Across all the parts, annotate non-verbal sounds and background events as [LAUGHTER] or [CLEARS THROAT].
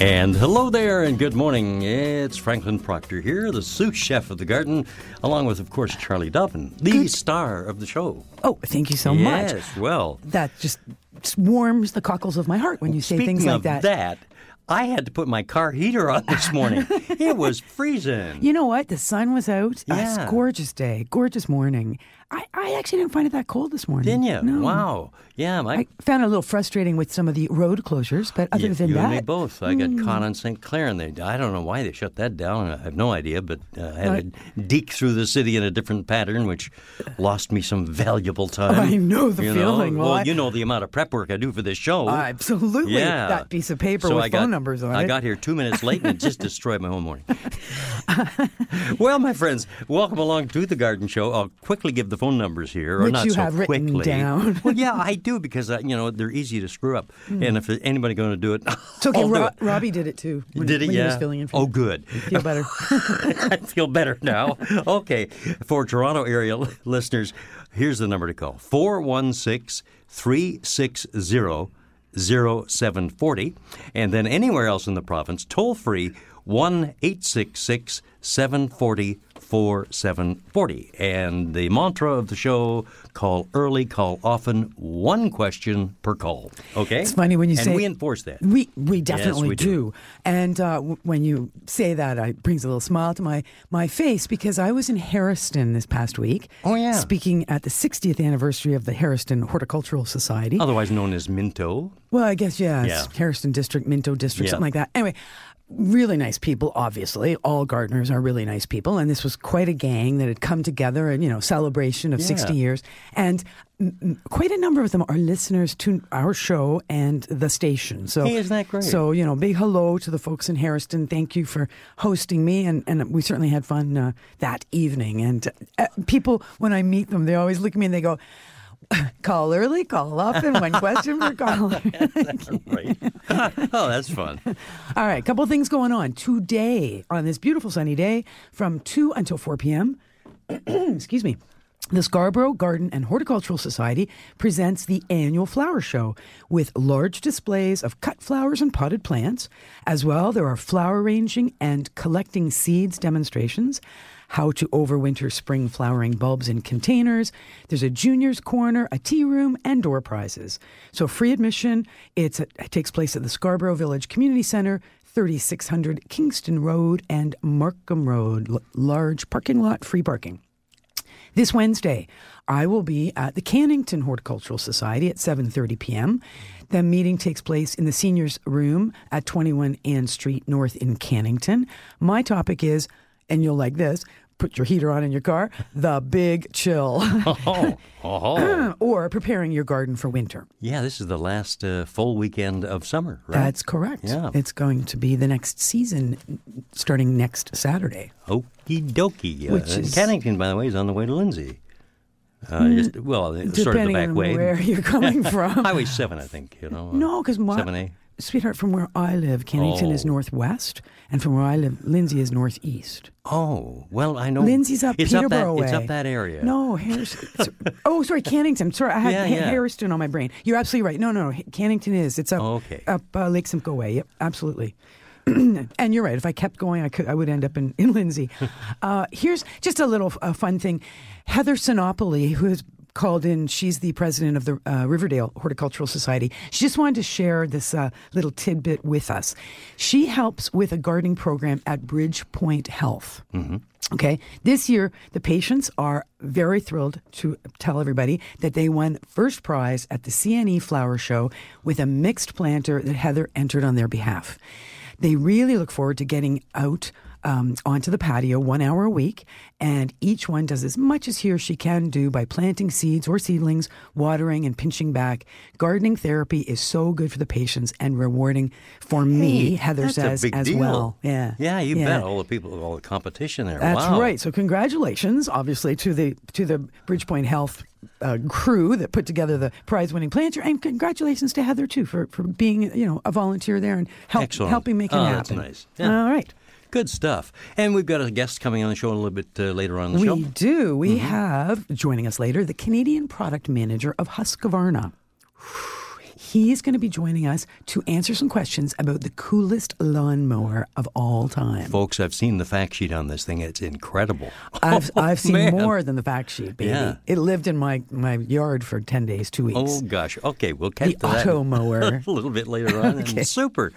And hello there, and good morning. It's Franklin Proctor here, the sous chef of the garden, along with, of course, Charlie Dobbin, the star of the show. Oh, thank you so much. Yes, well, That just, warms the cockles of my heart when you say things like of that. that, I had to put my car heater on this morning. [LAUGHS] it was freezing. You know what? The sun was out. Yeah. It's gorgeous day, gorgeous morning. I, I actually didn't find it that cold this morning. Didn't you? No. Wow. Yeah, my, I found it a little frustrating with some of the road closures, but other than you that, and me both. I got caught on St. Clair, and they, I don't know why they shut that down. I have no idea, but uh, I had to deke through the city in a different pattern, which lost me some valuable time. I know the you feeling. Know? Well, Well, I- you know the amount of prep work I do for this show. absolutely Yeah. that piece of paper So with I phone got, numbers on I it. I got here two minutes late and it just [LAUGHS] destroyed my whole morning. [LAUGHS] well, my friends, welcome along to the Garden Show. I'll quickly give the phone numbers here, or Which not you so have written quickly. down. well, yeah, I do because uh, you know they're easy to screw up, and if anybody going to do it, [LAUGHS] It's okay. I'll do it. Robbie did it too. When, Did it? yeah. He was filling in for oh, you. good. Feel better. [LAUGHS] I feel better now. Okay. For Toronto area listeners, here's the number to call 416 360 0740. And then anywhere else in the province, toll free 1 866 740 4740. And the mantra of the show call early, call often, one question per call. Okay? It's funny when you and say we enforce that. We we definitely we do. do. And uh, w- when you say that, it brings a little smile to my my face because I was in Harriston this past week. Oh, yeah. speaking at the 60th anniversary of the Harriston Horticultural Society. Otherwise known as Minto. Well, I guess yeah, Yeah. Harriston District, Minto District, Yeah. something like that. Anyway, really nice people. Obviously, all gardeners are really nice people, and this was quite a gang that had come together and you know celebration of Yeah. sixty years, and mm, quite a number of them are listeners to our show and the station. So Hey, isn't that great? So you know, big hello to the folks in Harriston. Thank you for hosting me, and and we certainly had fun uh, that evening. And uh, people, when I meet them, they always look at me and they go. [LAUGHS] Call early, call often. One question per caller. right. [LAUGHS] oh, that's fun. All right, couple of things going on today on this beautiful sunny day from 2 until 4 p.m. [CLEARS THROAT] Excuse me. The Scarborough Garden and Horticultural Society presents the annual flower show with large displays of cut flowers and potted plants. As well, there are flower arranging and collecting seeds demonstrations, how to overwinter spring flowering bulbs in containers. There's a juniors corner, a tea room, and door prizes. So free admission. It's it takes place at the Scarborough Village Community Center, 3600 Kingston Road and Markham Road. L- large parking lot, free parking. This Wednesday, I will be at the Cannington Horticultural Society at 7:30 p.m. The meeting takes place in the seniors room at 21 Ann Street North in Cannington. My topic is, and you'll like this, put your heater on in your car, the big chill, [LAUGHS] Oh, [LAUGHS] oh. or preparing your garden for winter. yeah, this is the last uh, full weekend of summer, right? That's correct. Yeah. It's going to be the next season starting next Saturday. Okie dokie. Uh, Which is- Cannington, by the way, is on the way to Lindsay. Uh, just, well, sort of the Depending back on way. where you're [LAUGHS] coming from. Highway 7, I think, you know. uh, No, because my 7A. Sweetheart, from where I live, Cannington is Oh. northwest, and from where I live, Lindsay is northeast. Oh, well, I know. Lindsay's up it's Peterborough up that, It's up that area. No, Harriston. [LAUGHS] oh, sorry, Cannington. Sorry, I had Yeah, yeah. Harriston on my brain. You're absolutely right. No, no, no. Cannington is. It's up Okay. up uh, Lake Simcoe Way. Yep, absolutely. [CLEARS THROAT] and you're right. If I kept going, I could. I would end up in, [LAUGHS] in Lindsay. [LAUGHS] Uh, here's just a little uh, fun thing. Heather Sinopoli, who has called in. She's the president of the uh, Riverdale Horticultural Society. She just wanted to share this uh, little tidbit with us. She helps with a gardening program at Bridgepoint Health. Okay. This year, the patients are very thrilled to tell everybody that they won first prize at the CNE Flower Show with a mixed planter that Heather entered on their behalf. They really look forward to getting out um, onto the patio one hour a week, and each one does as much as he or she can do by planting seeds or seedlings, watering, and pinching back. Gardening therapy is so good for the patients and rewarding for me, Heather That's says, a big as deal. well. Yeah. Yeah, you Yeah. bet. All the people, all the competition there. That's wow. right. So congratulations, obviously, to the to the Bridgepoint Health uh, crew that put together the prize-winning planter, and congratulations to Heather too for, for being you know a volunteer there and help, Excellent. helping make it Oh, happen. that's nice. Yeah. All right. Good stuff. And we've got a guest coming on the show a little bit uh, later on in the We show. We do. We Mm-hmm. have joining us later the Canadian product manager of Husqvarna. He's going to be joining us to answer some questions about the coolest lawnmower of all time. Folks, I've seen the fact sheet on this thing. It's incredible. [LAUGHS] I've, I've seen man. more than the fact sheet, baby. Yeah. It lived in my, my yard for 10 days, two weeks. Oh gosh. Okay, we'll catch The that Automower. [LAUGHS] a little bit later on. [LAUGHS] Okay. Super.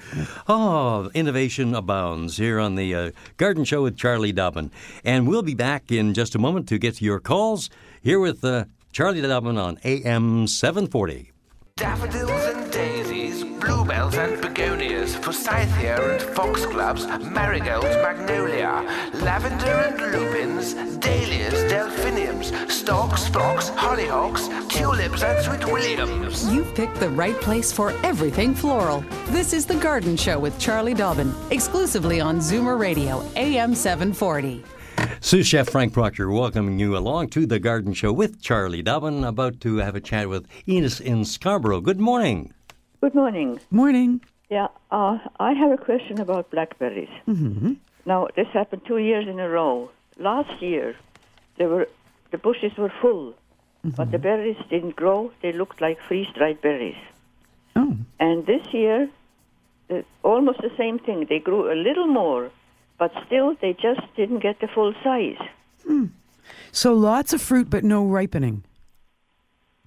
Oh, innovation abounds here on the uh, Garden Show with Charlie Dobbin, and we'll be back in just a moment to get to your calls here with uh, Charlie Dobbin on AM 740. Daffodils and daisies, bluebells and begonias, forsythia and foxgloves, marigolds, magnolia, lavender and lupins, dahlias, delphiniums, stocks, phlox, hollyhocks, tulips and sweet williams. You've picked the right place for everything floral. This is The Garden Show with Charlie Dobbin, exclusively on Zoomer Radio, AM 740. Sous Chef Frank Proctor welcoming you along to the Garden Show with Charlie Dobbin, about to have a chat with Enos in Scarborough. Good morning. Good morning. Morning. Yeah, uh, I have a question about blackberries. Mm-hmm. Now, this happened two years in a row. Last year, there were the bushes were full, but the berries didn't grow. They looked like freeze-dried berries. Oh. And this year, uh, almost the same thing. They grew a little more, but still, they just didn't get the full size. So lots of fruit, but no ripening.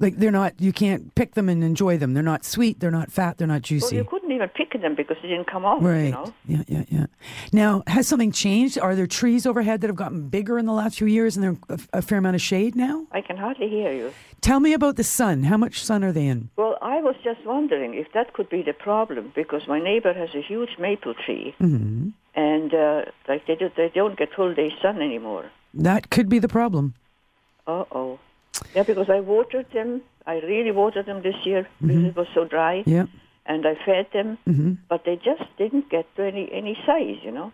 Like they're not, you can't pick them and enjoy them. They're not sweet, they're not fat, they're not juicy. Well, you couldn't even pick them because they didn't come off. Right. You know. Yeah, yeah, yeah. Now, has something changed? Are there trees overhead that have gotten bigger in the last few years and they're a, a fair amount of shade now? I can hardly hear you. Tell me about the sun. How much sun are they in? Well, I was just wondering if that could be the problem because my neighbor has a huge maple tree, Mm-hmm. And uh, like they do, they don't get full day sun anymore. That could be the problem. Uh oh. Yeah, because I watered them. I really watered them this year because it was so dry, Mm-hmm. Yeah. and I fed them, Mm-hmm. but they just didn't get to any any size, you know.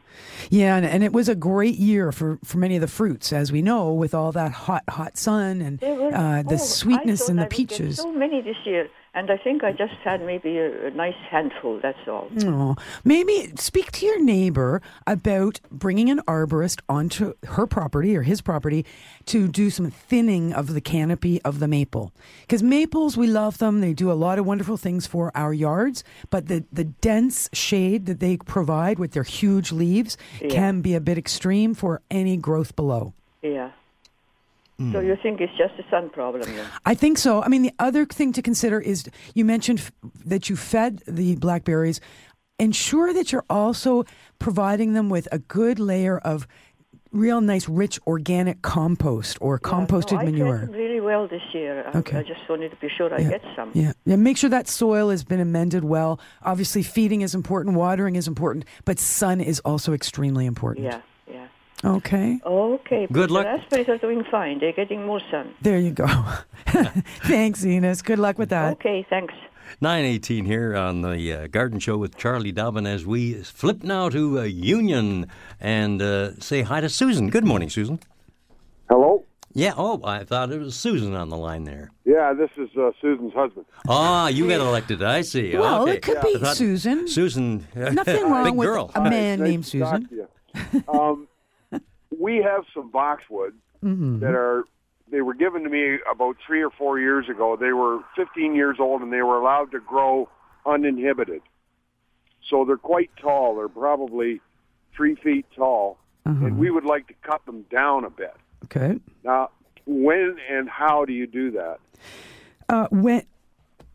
Yeah, and, and it was a great year for, for many of the fruits, as we know, with all that hot, hot sun and were, uh, the oh, sweetness in the I peaches. so many this year, and I think I just had maybe a, a nice handful. That's all. Oh, maybe speak to your neighbor about bringing an arborist onto her property or his property to do some thinning of the canopy of the maple. Because maples, we love them. They do a lot of wonderful things for our yards, but the, the dense shade that they provide with their huge leaves can be a bit extreme for any growth below. Yeah. Hmm. So you think it's just a sun problem? Then? I think so. I mean, the other thing to consider is you mentioned f- that you fed the blackberries. Ensure that you're also providing them with a good layer of real nice, rich organic compost or composted no, I manure. really well this year. I, Okay. I just wanted to be sure I Yeah. get some. Yeah, yeah. Make sure that soil has been amended well. Obviously, feeding is important, watering is important, but sun is also extremely important. Yeah, yeah. Okay. Okay. but Good the luck. raspberries are doing fine. They're getting more sun. There you go. [LAUGHS] Thanks, Enos. Good luck with that. Okay, thanks. 918 here on the uh, Garden Show with Charlie Dobbin as we flip now to uh, Union and uh, say hi to Susan. Good morning, Susan. Hello? Yeah, oh, I thought it was Susan on the line there. Yeah, this is uh, Susan's husband. Ah, you got elected. I see. Well, okay. it could be Susan. Susan. Nothing [LAUGHS] wrong Big with girl. a man Nice named Susan. um, we have some boxwood Mm-hmm. that are, they were given to me about three or four years ago. They were 15 years old and they were allowed to grow uninhibited. So they're quite tall. They're probably three feet tall. Uh-huh. And we would like to cut them down a bit. Okay. Now, when and how do you do that? Uh, when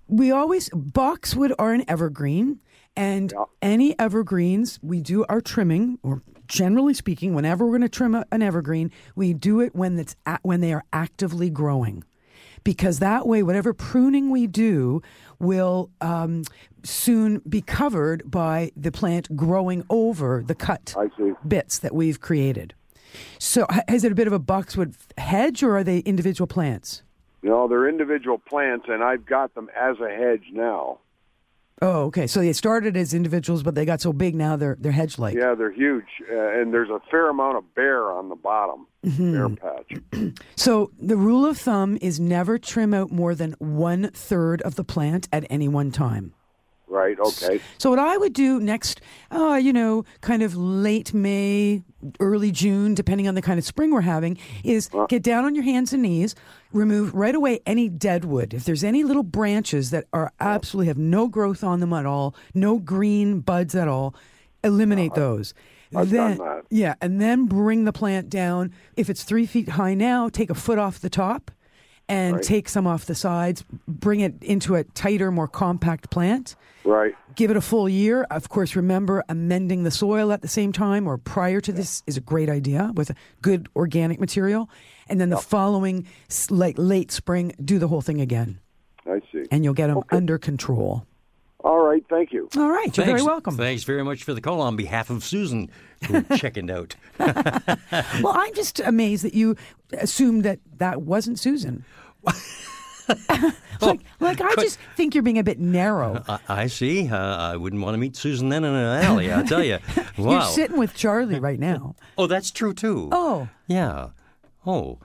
we always boxwood are an evergreen, and Yeah. any evergreens we do our trimming, or generally speaking, whenever we're going to trim a, an evergreen, we do it when it's a, when they are actively growing, because that way, whatever pruning we do will um, soon be covered by the plant growing over the cut bits that we've created. So, is it a bit of a boxwood hedge, or are they individual plants? No, they're individual plants, and I've got them as a hedge now. Oh, okay. So they started as individuals, but they got so big now they're they're hedge like. Yeah, they're huge, uh, and there's a fair amount of bear on the bottom, bare patch. [CLEARS THROAT] So the rule of thumb is never trim out more than one third of the plant at any one time. Right? Okay. So what I would do next, uh, you know, kind of late May, early June, depending on the kind of spring we're having, is get down on your hands and knees, remove right away any dead wood. If there's any little branches that are absolutely have no growth on them at all, no green buds at all, eliminate those. I've then, done that. Yeah, and then bring the plant down. If it's three feet high now, take a foot off the top and take some off the sides, bring it into a tighter, more compact plant Right. give it a full year. Of course, remember amending the soil at the same time or prior to this is a great idea with good organic material. And then the following, like late spring, do the whole thing again, I see. and you'll get them under control. All right. Thank you. All right, you're very welcome. Thanks very much for the call on behalf of Susan, who [LAUGHS] checking out. [LAUGHS] Well, I'm just amazed that you assumed that that wasn't Susan. [LAUGHS] like, like I just think you're being a bit narrow. I, I see. Uh, I wouldn't want to meet Susan then in an alley. I'll tell you. Wow. You're sitting with Charlie right now. oh, that's true too. Oh. Yeah. Oh.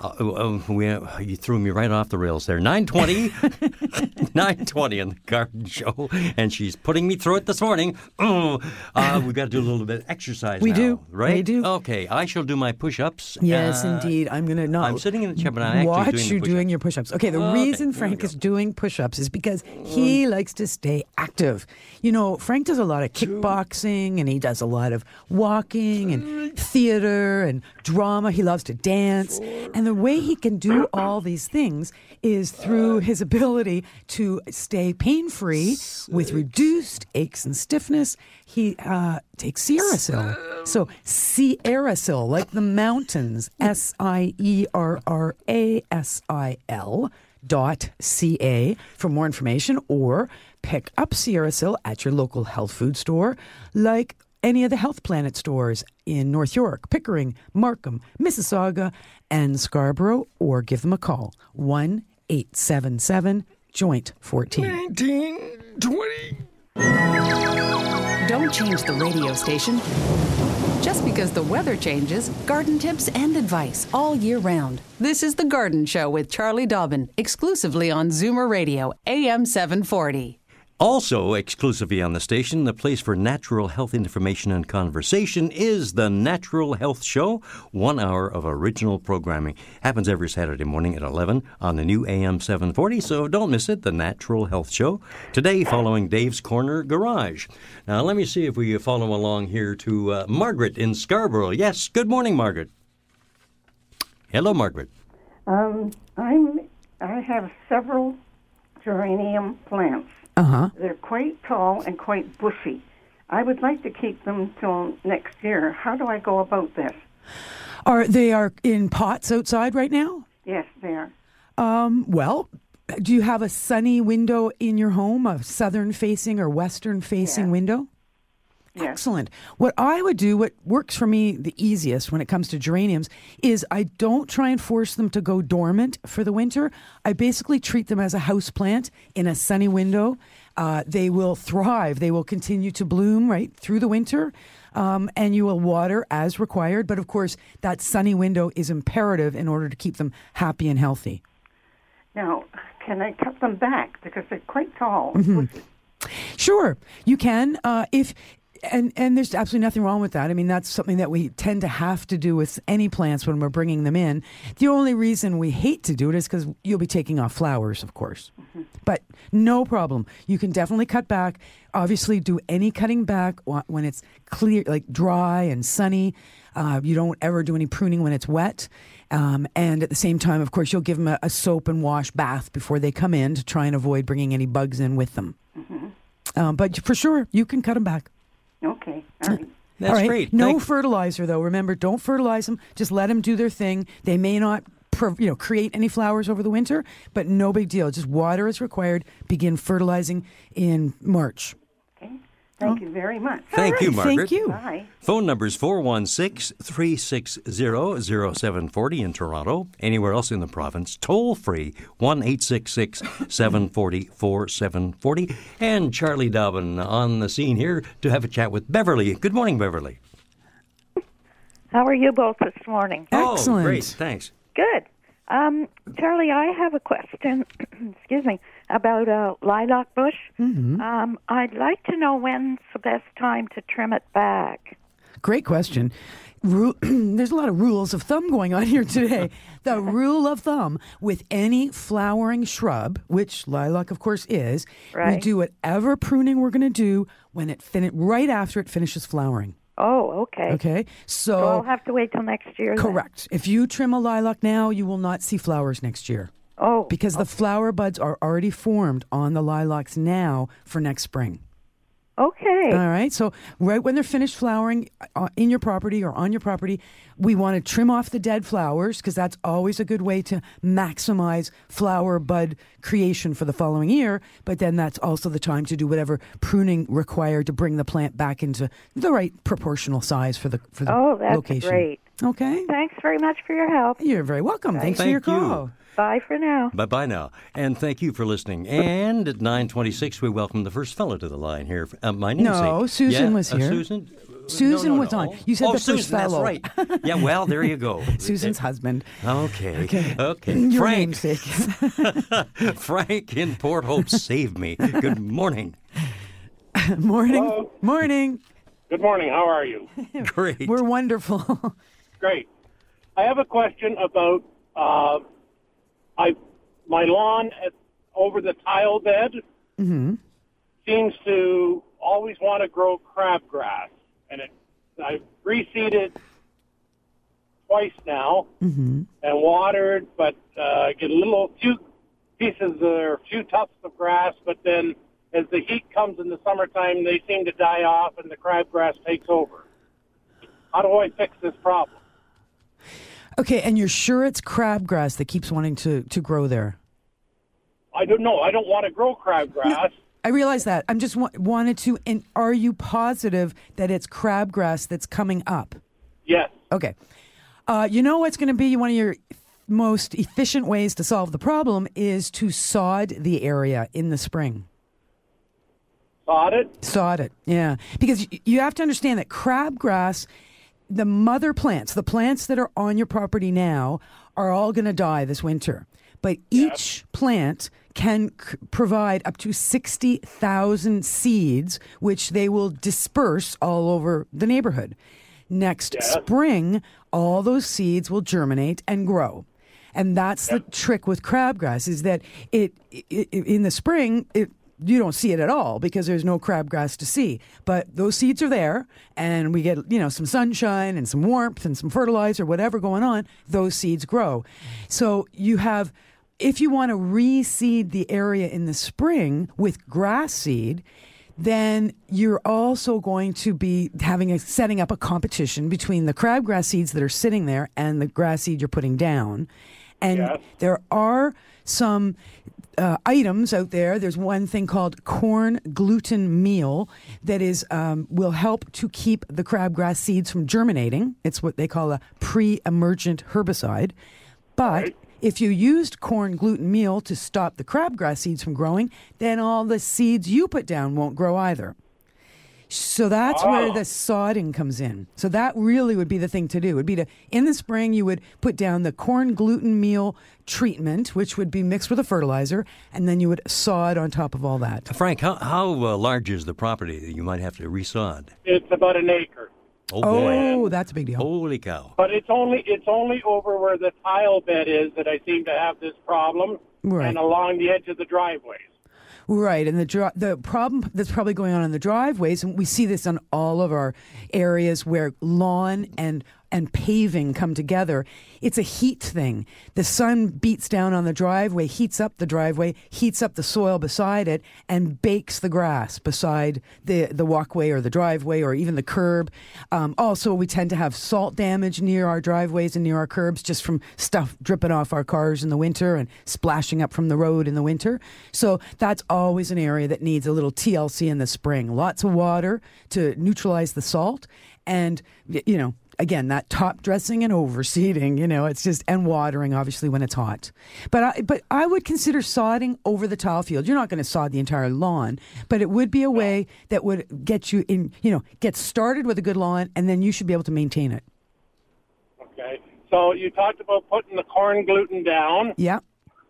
Uh, uh, we, uh, you threw me right off the rails there. 920, [LAUGHS] 920 on the garden show, and she's putting me through it this morning. Oh, uh, we've got to do a little bit of exercise We now, do. right? We do. Okay, I shall do my push-ups. Yes, Uh, indeed. I'm going to not. I'm sitting in the chair, but I'm actually watch doing you doing your push-ups. Okay, the Okay, reason Frank is doing push-ups is because he likes to stay active. You know, Frank does a lot of kickboxing and he does a lot of walking and theater and drama. He loves to dance, and the way he can do all these things is through his ability to stay pain-free with reduced aches and stiffness. He uh, takes Sierrasil. So Sierrasil, like the mountains, S I E R R A S I L dot C A for more information or pick up Sierrasil at your local health food store like any of the Health Planet stores in North York, Pickering, Markham, Mississauga, and Scarborough, or give them a call 1 877 Joint 14. Don't change the radio station. Just because the weather changes, garden tips and advice all year round. This is The Garden Show with Charlie Dobbin, exclusively on Zoomer Radio, AM 740. Also, exclusively on the station, the place for natural health information and conversation is the Natural Health Show. One hour of original programming happens every Saturday morning at 11 on the new AM 740, so don't miss it. The Natural Health Show. Today, following Dave's Corner Garage. Now, let me see if we follow along here to uh, Margaret in Scarborough. Yes, good morning, Margaret. Hello, Margaret. Um, I'm. I have several geranium plants. Uh huh. They're quite tall and quite bushy. I would like to keep them till next year. How do I go about this? Are they are in pots outside right now? Yes, they are. Um, well, do you have a sunny window in your home, a southern facing or western facing Yeah. window? Yes. Excellent. What I would do, what works for me the easiest when it comes to geraniums, is I don't try and force them to go dormant for the winter. I basically treat them as a house plant in a sunny window. Uh, they will thrive. They will continue to bloom right through the winter, um, and you will water as required. But of course, that sunny window is imperative in order to keep them happy and healthy. Now, can I cut them back because they're quite tall? Mm-hmm. Sure, you can. Uh, if and and there's absolutely nothing wrong with that. I mean, that's something that we tend to have to do with any plants when we're bringing them in. The only reason we hate to do it is because you'll be taking off flowers, of course. But no problem. You can definitely cut back. Obviously, do any cutting back when it's clear, like dry and sunny. Uh, you don't ever do any pruning when it's wet. Um, and at the same time, of course, you'll give them a, a soap and wash bath before they come in to try and avoid bringing any bugs in with them. Um, but for sure, you can cut them back. Okay. All right. That's All right. great. No Thank- fertilizer, though. Remember, don't fertilize them. Just let them do their thing. They may not, you know, create any flowers over the winter, but no big deal. Just water is required. Begin fertilizing in March. Okay. Thank you very much. Thank you, Margaret. Thank you. Bye. Phone numbers 416 360 0740 in Toronto. Anywhere else in the province, toll free 1 866 740 4740. And Charlie Dobbin on the scene here to have a chat with Beverly. Good morning, Beverly. How are you both this morning? Oh, Excellent. great. Thanks. Good. Um, Charlie, I have a question. [CLEARS THROAT] excuse me about a lilac bush. Mm-hmm. Um, I'd like to know when's the best time to trim it back. Great question. Ru- [CLEARS THROAT] There's a lot of rules of thumb going on here today. [LAUGHS] the rule of thumb with any flowering shrub, which lilac, of course, is, we do whatever pruning we're going to do when it fin- right after it finishes flowering. Oh, okay. Okay, So I'll have to wait till next year. then? Correct. If you trim a lilac now, you will not see flowers next year Oh, because the flower buds are already formed on the lilacs now for next spring. okay. All right. So right when they're finished flowering uh, in your property or on your property, we want to trim off the dead flowers because that's always a good way to maximize flower bud creation for the following year. But then that's also the time to do whatever pruning required to bring the plant back into the right proportional size for the for the Oh, that's location. great. Okay. Thanks very much for your help. You're very welcome. Thanks for your Thank you. call. Bye for now. Bye bye now. And thank you for listening. And at 926, we welcome the first fellow to the line here. Uh, my namesake. No, Susan Yeah, was uh, here. Susan? Susan No, no, was no. on. You said oh, the first Susan, fellow. That's right. Yeah, well, there you go. [LAUGHS] Susan's husband. Okay. Okay. Okay. [LAUGHS] Your Frank. namesake. [LAUGHS] Frank in Port Hope, save me. Good morning. morning. Morning. Good morning. How are you? Great. We're wonderful. Great. I have a question about uh, I my lawn at, over the tile bed seems to always want to grow crabgrass, and it I've reseeded twice now and watered, but uh, get a little few pieces or a few tufts of grass, but then as the heat comes in the summertime, they seem to die off, and the crabgrass takes over. How do I fix this problem? Okay, and you're sure it's crabgrass that keeps wanting to, to grow there? I don't know. I don't want to grow crabgrass. I realize that. I'm just wa- wanted to. And are you positive that it's crabgrass that's coming up? Yes. Okay. Uh, you know what's going to be one of your most efficient ways to solve the problem is to sod the area in the spring. Sod it. Sod it, yeah. Because you have to understand that crabgrass, the mother plants, the plants that are on your property now, are all going to die this winter. But each plant can c- provide up to 60,000 seeds, which they will disperse all over the neighborhood. Next spring, all those seeds will germinate and grow. And that's the trick with crabgrass is that it, it, it in the spring it you don't see it at all because there's no crabgrass to see. But those seeds are there, and we get you know some sunshine and some warmth and some fertilizer, whatever going on. Those seeds grow. So you have, if you want to reseed the area in the spring with grass seed. Then you're also going to be having a setting up a competition between the crabgrass seeds that are sitting there and the grass seed you're putting down. And Yes. there are some uh, items out there. There's one thing called corn gluten meal that is um, will help to keep the crabgrass seeds from germinating. It's what they call a pre-emergent herbicide. But if you used corn gluten meal to stop the crabgrass seeds from growing, then all the seeds you put down won't grow either. So that's where the sodding comes in. So that really would be the thing to do. Would be to in the spring you would put down the corn gluten meal treatment, which would be mixed with a fertilizer, and then you would sod on top of all that. Frank, how, how uh, large is the property that you might have to resod? It's about an acre, Oh, boy. Oh, that's a big deal. Holy cow. but it's only it's only over where the tile bed is that I seem to have this problem, Right. and along the edge of the driveways. Right, and the the problem that's probably going on in the driveways, and we see this on all of our areas where lawn and and paving come together. It's a heat thing. The sun beats down on the driveway, heats up the driveway, heats up the soil beside it, and bakes the grass beside the the walkway or the driveway or even the curb. Um, also, we tend to have salt damage near our driveways and near our curbs just from stuff dripping off our cars in the winter and splashing up from the road in the winter. So that's always an area that needs a little TLC in the spring. Lots of water to neutralize the salt, and you know. Again, that top dressing and overseeding, you know, it's just and watering obviously when it's hot. But I, but I would consider sodding over the tile field. You're not going to sod the entire lawn, but it would be a way that would get you in, you know, get started with a good lawn, and then you should be able to maintain it. Okay, so you talked about putting the corn gluten down. Yeah.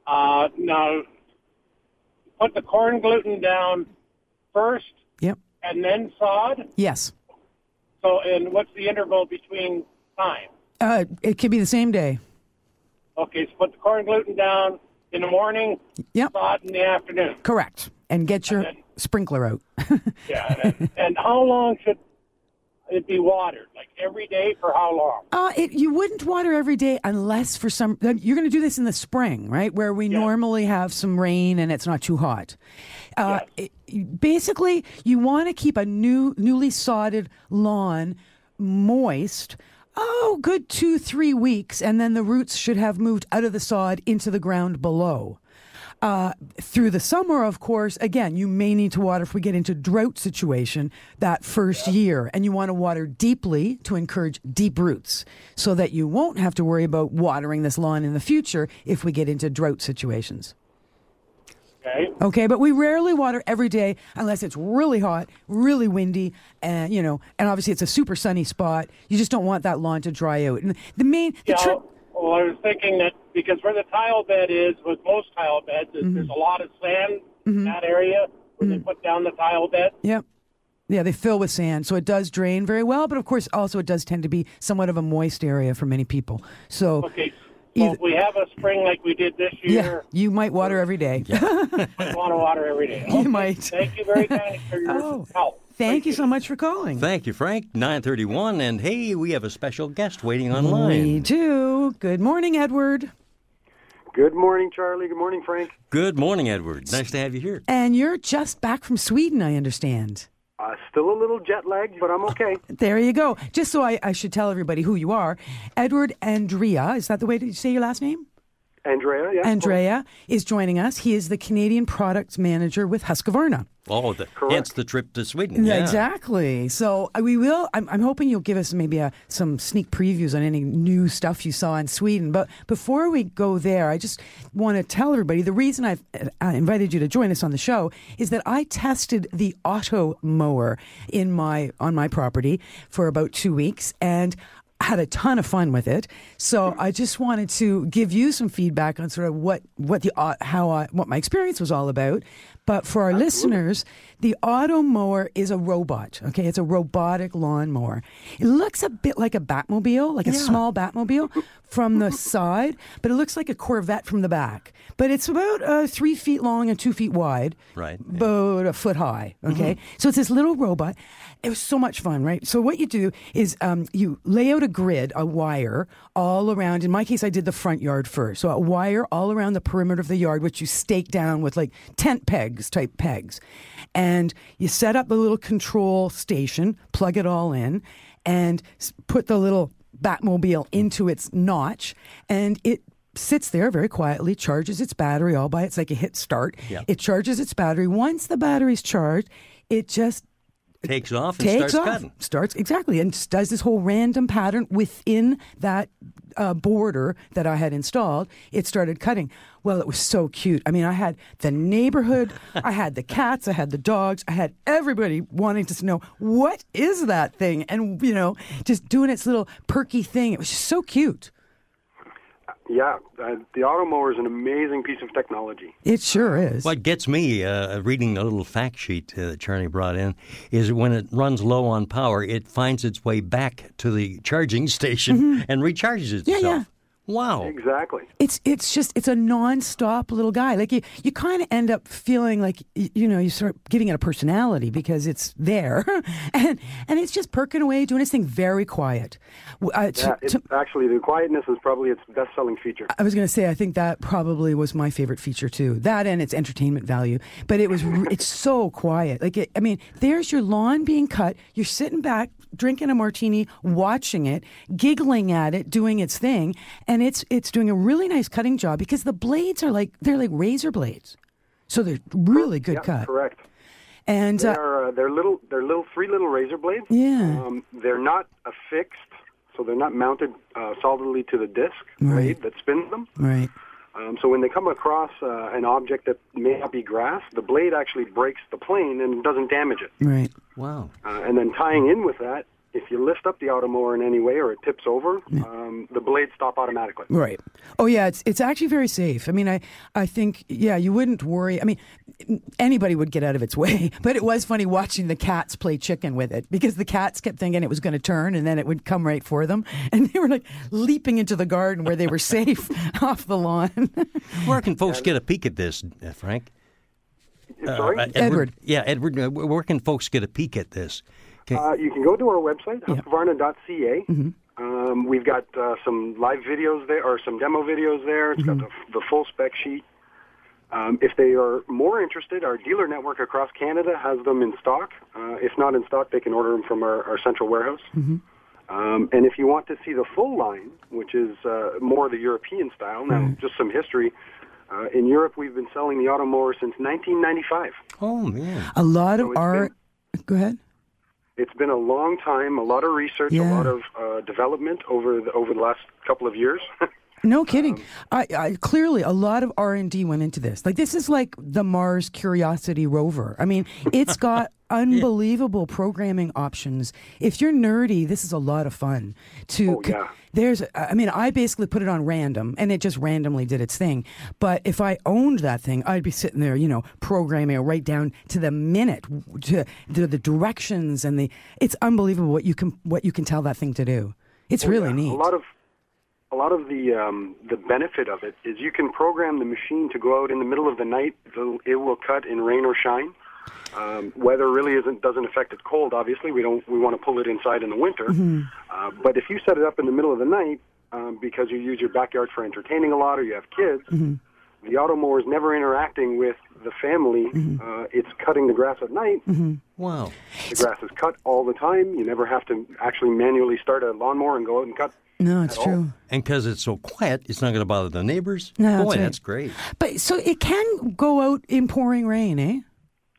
Uh, now, put the corn gluten down first, Yep. and then sod. Yes. So, and what's the interval between time? Uh, it could be the same day. Okay, so put the corn gluten down in the morning, Yep. sod in the afternoon. Correct. And get your sprinkler out. [LAUGHS] Yeah. and, and how long should it be watered? Like every day for how long? Uh, it, you wouldn't water every day unless for some. You're going to do this in the spring, right, where we normally have some rain and it's not too hot. Uh, it- basically, you want to keep a new, newly sodded lawn moist. Oh, good two, three weeks, and then the roots should have moved out of the sod into the ground below. Uh, through the summer, of course, again, you may need to water if we get into drought situation that first year, and you want to water deeply to encourage deep roots, so that you won't have to worry about watering this lawn in the future if we get into drought situations. Okay. Okay, but we rarely water every day unless it's really hot, really windy, and you know, and obviously it's a super sunny spot. You just don't want that lawn to dry out. And the main, the Yeah. trick. well, I was thinking that because where the tile bed is, with most tile beds, is Mm-hmm. there's a lot of sand in that area where they put down the tile bed. Yep. Yeah, they fill with sand, so it does drain very well. But of course, also it does tend to be somewhat of a moist area for many people. So, Okay. So if we have a spring like we did this yeah, year, you might water every day. we want to water every day. You might. Thank you very kindly for your Oh. help. Thank you so much for calling. Thank you, Frank. 931. And hey, we have a special guest waiting online. Me too. Good morning, Edward. Good morning, Charlie. Good morning, Frank. Good morning, Edward. Nice to have you here. And you're just back from Sweden, I understand. Uh, still a little jet lagged, but I'm okay. There you go. Just so I, I should tell everybody who you are. Edward Andrea, is that the way to say your last name? Andrea, yeah. Andrea is joining us. He is the Canadian Products Manager with Husqvarna. Oh, the, hence the trip to Sweden. Yeah, Yeah. exactly. So uh, we will. I'm, I'm hoping you'll give us maybe a, some sneak previews on any new stuff you saw in Sweden. But before we go there, I just want to tell everybody the reason I've uh, invited you to join us on the show is that I tested the Automower in my on my property for about two weeks and. Had a ton of fun with it, so hmm. I just wanted to give you some feedback on sort of what what the au- how I, what my experience was all about. But for our listeners, the auto mower is a robot. Okay, it's a robotic lawnmower. It looks a bit like a Batmobile, like a small Batmobile from the [LAUGHS] side, but it looks like a Corvette from the back. But it's about uh, three feet long and two feet wide, Right. about a foot high. Okay, so it's this little robot. It was so much fun, right? So what you do is um, you lay out a grid, a wire all around. In my case, I did the front yard first, so a wire all around the perimeter of the yard, which you stake down with like tent pegs type pegs, and you set up a little control station, plug it all in, and put the little Batmobile into its notch, and it sits there very quietly, charges its battery all by it's like a hit start. Yeah. It charges its battery. Once the battery's charged, it just takes off and takes starts off, cutting. starts exactly, and does this whole random pattern within that uh, border that I had installed. It started cutting. Well, it was so cute. I mean, I had the neighborhood, I had the cats, I had the dogs, I had everybody wanting to know what is that thing, and you know, just doing its little perky thing. It was just so cute. Yeah, uh, the Automower is an amazing piece of technology. It sure is. What gets me uh, reading the little fact sheet uh, that Charlie brought in is when it runs low on power, it finds its way back to the charging [LAUGHS] station and recharges itself. Mm-hmm. Yeah, yeah. Wow. Exactly. It's it's just it's a nonstop little guy. Like you, you kind of end up feeling like y- you know you start giving it a personality because it's there, [LAUGHS] and and it's just perking away doing its thing very quiet. Uh, to- Yeah, it's, to- actually, the quietness is probably its best-selling feature. I was going to say I think that probably was my favorite feature too. That and its entertainment value. But it was [LAUGHS] it's so quiet. Like it, I mean, there's your lawn being cut. You're sitting back drinking a martini, watching it, giggling at it, doing its thing, and it's it's doing a really nice cutting job because the blades are like they're like razor blades. So they're really good yeah, cut. correct. And They uh, are uh, they're little they're little three little razor blades. Yeah. Um, they're not affixed, so they're not mounted uh, solidly to the disc Right. blade that spins them. right. Um, so when they come across uh, an object that may not be grass, the blade actually breaks the plane and doesn't damage it. Right. Wow. Uh, and then tying in with that, if you lift up the automower in any way or it tips over, um, the blades stop automatically. Right. Oh yeah, it's it's actually very safe. I mean, I I think yeah, you wouldn't worry. I mean, anybody would get out of its [LAUGHS] way. But it was funny watching the cats play chicken with it because the cats kept thinking it was going to turn and then it would come right for them, [LAUGHS] and they were like leaping into the garden where they were [LAUGHS] safe off the lawn. Where can folks get a peek at this, uh, Frank? Sorry? Uh, Edward. Yeah, Edward. uh, Where can folks get a peek at this? Okay. Uh, you can go to our website, husqvarna.ca. Mm-hmm. Um, we've got uh, some live videos there, or some demo videos there. It's Mm-hmm. got the, the full spec sheet. Um, if they are more interested, our dealer network across Canada has them in stock. Uh, if not in stock, they can order them from our, our central warehouse. Mm-hmm. Um, and if you want to see the full line, which is uh, more the European style, now just some history. Uh, in Europe, we've been selling the Automower since 1995. oh man. a lot of So it's our. Go ahead. It's been a long time, a lot of research, Yeah. a lot of uh, development over the, over the last couple of years. [LAUGHS] No kidding. I, I clearly a lot of R and D went into this. Like this is like the Mars Curiosity rover. I mean, it's [LAUGHS] got unbelievable programming options. If you're nerdy, this is a lot of fun. To Oh, yeah. there's, I mean, I basically put it on random, and it just randomly did its thing. But if I owned that thing, I'd be sitting there, you know, programming it right down to the minute, to the, the directions and the. It's unbelievable what you can what you can tell that thing to do. It's really Yeah, neat. A lot of a lot of the um, the benefit of it is you can program the machine to go out in the middle of the night. It will cut in rain or shine. Um, weather really isn't doesn't affect it cold. Obviously, we don't we want to pull it inside in the winter. Uh, but if you set it up in the middle of the night um, because you use your backyard for entertaining a lot or you have kids, the automower is never interacting with the family. Uh, it's cutting the grass at night. Wow. The grass is cut all the time. You never have to actually manually start a lawnmower and go out and cut. no, it's at all. true. And because it's so quiet, it's not going to bother the neighbors. No, that's right. that's great. But so it can go out in pouring rain, eh?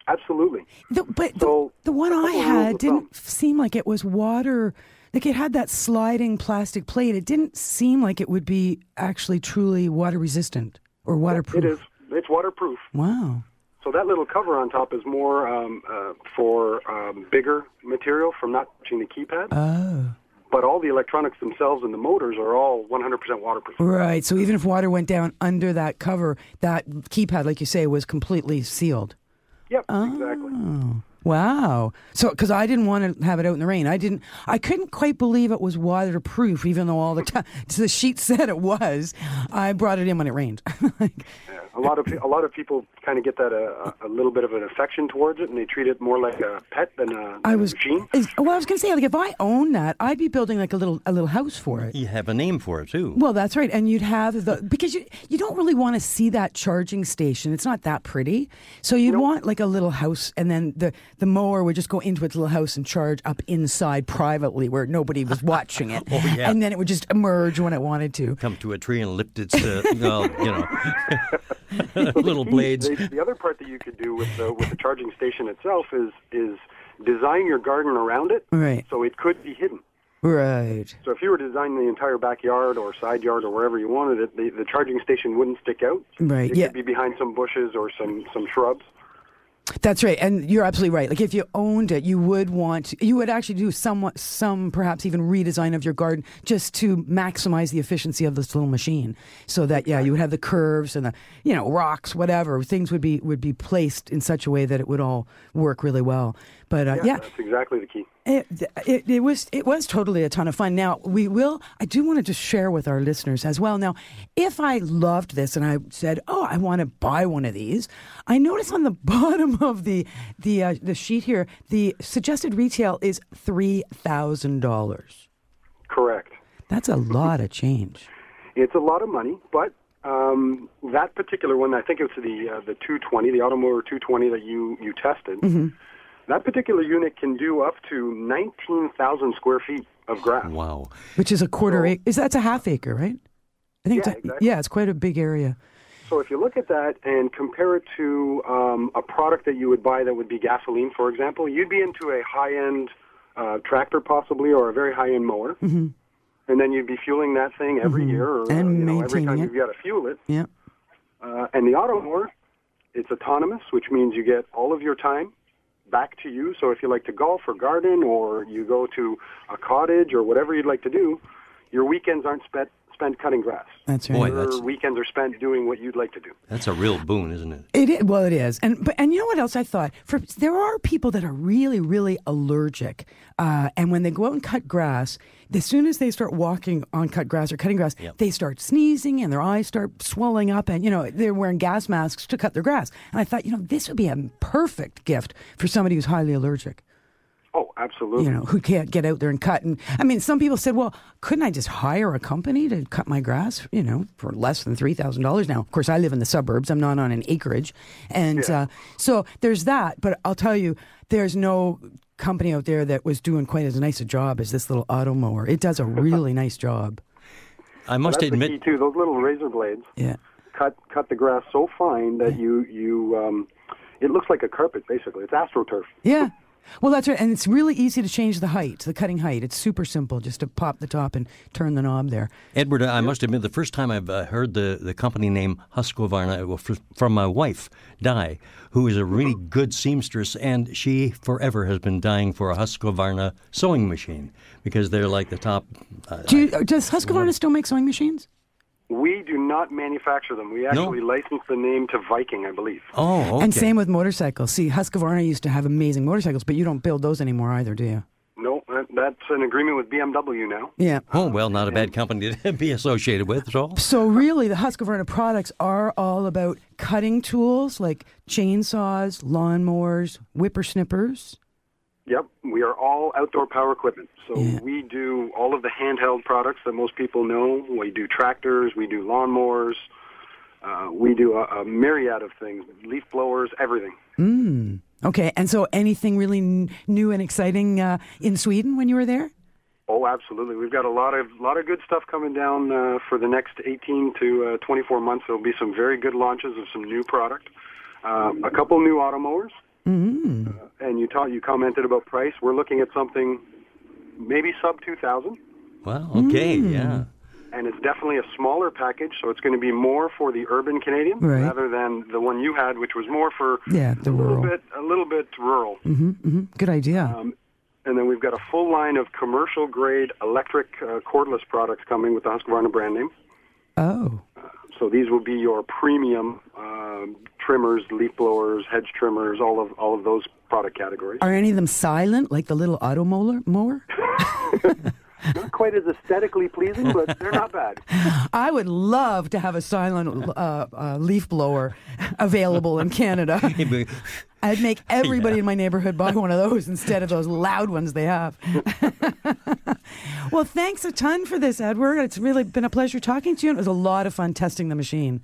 Absolutely. The, but So, the, the one I had didn't thumb. seem like it was water. Like it had that sliding plastic plate. It didn't seem like it would be actually truly water resistant or waterproof. It is. It's waterproof. Wow. So that little cover on top is more um, uh, for um, bigger material from not touching the keypad. Oh. but all the electronics themselves and the motors are all 100% waterproof. Right. So even if water went down under that cover, that keypad, like you say, was completely sealed. Yep, exactly. Oh, wow. So, because I didn't want to have it out in the rain, I didn't. I couldn't quite believe it was waterproof, even though all the time [LAUGHS] the sheet said it was. I brought it in when it rained. [LAUGHS] Yeah, a lot of a lot of people kind of get that uh, a, a little bit of an affection towards it, and they treat it more like a pet than a, I than was. a machine. Is, well, I was going to say, like, if I owned that, I'd be building like a little a little house for it. You have a name for it too. Well, that's right, and you'd have the because you you don't really want to see that charging station. It's not that pretty, so you'd want like a little house, and then the the mower would just go into its little house and charge up inside privately where nobody was [LAUGHS] watching it, Oh, yeah. and then it would just emerge when it wanted to. Come to a tree and lift its, uh, [LAUGHS] well, you know, [LAUGHS] [LAUGHS] little blades. The, the other part that you could do with the with the charging station itself is is design your garden around it Right. so it could be hidden. Right. So if you were to design the entire backyard or side yard or wherever you wanted it, the, the charging station wouldn't stick out. Right, It yeah. could be behind some bushes or some, some shrubs. That's right, and you're absolutely right. Like if you owned it, you would want you would actually do somewhat some perhaps even redesign of your garden just to maximize the efficiency of this little machine. So that yeah, you would have the curves and the you know rocks, whatever things would be would be placed in such a way that it would all work really well. But uh, yeah, That's exactly the key. it, it, it was it was totally a ton of fun. Now we will. I do want to just share with our listeners as well. Now, if I loved this and I said, "Oh, I want to buy one of these," I notice on the [LAUGHS] bottom of the the uh, the sheet here, the suggested retail is three thousand dollars. Correct. That's a lot of change. It's a lot of money, but um, that particular one, I think it's the uh, the 220, the Automower 220 that you you tested. Mm-hmm. That particular unit can do up to 19,000 square feet of grass. Wow. Which is a quarter acre. Is that's a half acre, right? I think Yeah, it's a, exactly. yeah, it's quite a big area. So if you look at that and compare it to um, a product that you would buy that would be gasoline, for example, you'd be into a high-end uh, tractor possibly or a very high-end mower. Mm-hmm. And then you'd be fueling that thing every year or And you know, every maintaining time it. you've got to fuel it. Yeah. Uh, and the Automower, it's autonomous, which means you get all of your time back to you. So if you like to golf or garden or you go to a cottage or whatever you'd like to do, your weekends aren't spent spent cutting grass. That's right. Boy, Your that's weekends are spent doing what you'd like to do. that's a real boon, isn't it? It is, well, it is, and but and you know what else I thought? For there are people that are really, really allergic, uh, and when they go out and cut grass, as soon as they start walking on cut grass or cutting grass, they start sneezing and their eyes start swelling up, and you know they're wearing gas masks to cut their grass. And I thought, you know, this would be a perfect gift for somebody who's highly allergic. Absolutely. You know, who can't get out there and cut. And I mean, some people said, well, couldn't I just hire a company to cut my grass, you know, for less than $3,000? Now, of course, I live in the suburbs. I'm not on an acreage. And uh, so there's that. But I'll tell you, there's no company out there that was doing quite as nice a job as this little Automower. It does a [LAUGHS] really nice job. I must That's admit, the key too. Those little razor blades Yeah. cut cut the grass so fine that you you um, it looks like a carpet basically. It's astroturf. Yeah. Well, that's right. And it's really easy to change the height, the cutting height. It's super simple just to pop the top and turn the knob there. Edward, I must admit, the first time I've uh, heard the, the company name Husqvarna well, f- from my wife, Di, who is a really good seamstress, and she forever has been dying for a Husqvarna sewing machine because they're like the top. Uh, Do you, does Husqvarna still make sewing machines? We do not manufacture them. We actually license the name to Viking, I believe. oh, okay. And same with motorcycles. See, Husqvarna used to have amazing motorcycles, but you don't build those anymore either, do you? No, uh, that's an agreement with BMW now. Yeah. Oh, well, not a bad company to [LAUGHS] be associated with at all. So really, the Husqvarna products are all about cutting tools like chainsaws, lawnmowers, whippersnippers. Yep, we are all outdoor power equipment. So we do all of the handheld products that most people know. We do tractors, we do lawnmowers, uh, we do a, a myriad of things, leaf blowers, everything. Mm. Okay, and so anything really n- new and exciting uh, in Sweden when you were there? Oh, absolutely. We've got a lot of lot of good stuff coming down uh, for the next 18 to uh, 24 months. There'll be some very good launches of some new product. Um, a couple new automowers. Mm. And you taught, you commented about price. We're looking at something maybe sub 2,000. Well, okay, Mm. yeah. and it's definitely a smaller package, so it's going to be more for the urban Canadian Right. rather than the one you had, which was more for Yeah, the a little rural. bit a little bit rural. hmm hmm Good idea. Um, and then we've got a full line of commercial grade electric uh, cordless products coming with the Husqvarna brand name. oh, So these will be your premium um, trimmers, leaf blowers, hedge trimmers, all of all of those product categories. are any of them silent, like the little Automower? mower? [LAUGHS] [LAUGHS] Not quite as aesthetically pleasing, but they're not bad. [LAUGHS] I would love to have a silent uh, uh, leaf blower available in Canada. [LAUGHS] [LAUGHS] I'd make everybody in my neighborhood buy one of those instead of those loud ones they have. well, thanks a ton for this, Edward. It's really been a pleasure talking to you. and It was a lot of fun testing the machine.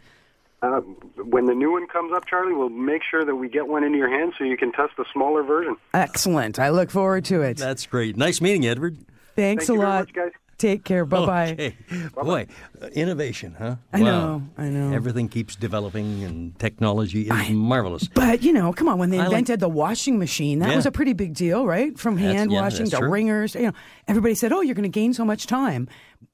Uh, when the new one comes up, Charlie, we'll make sure that we get one into your hands so you can test the smaller version. Excellent. I look forward to it. That's great. Nice meeting you, Edward. Thanks Thank a lot. much, guys. Take care. Bye bye. Okay. Boy, innovation, huh? I Wow. know, I know. Everything keeps developing, and technology is marvelous. But you know, come on, when they I like- invented the washing machine, that Yeah. was a pretty big deal, right? From That's- hand yeah, washing to true. wringers. You know, everybody said, "Oh, you're going to gain so much time."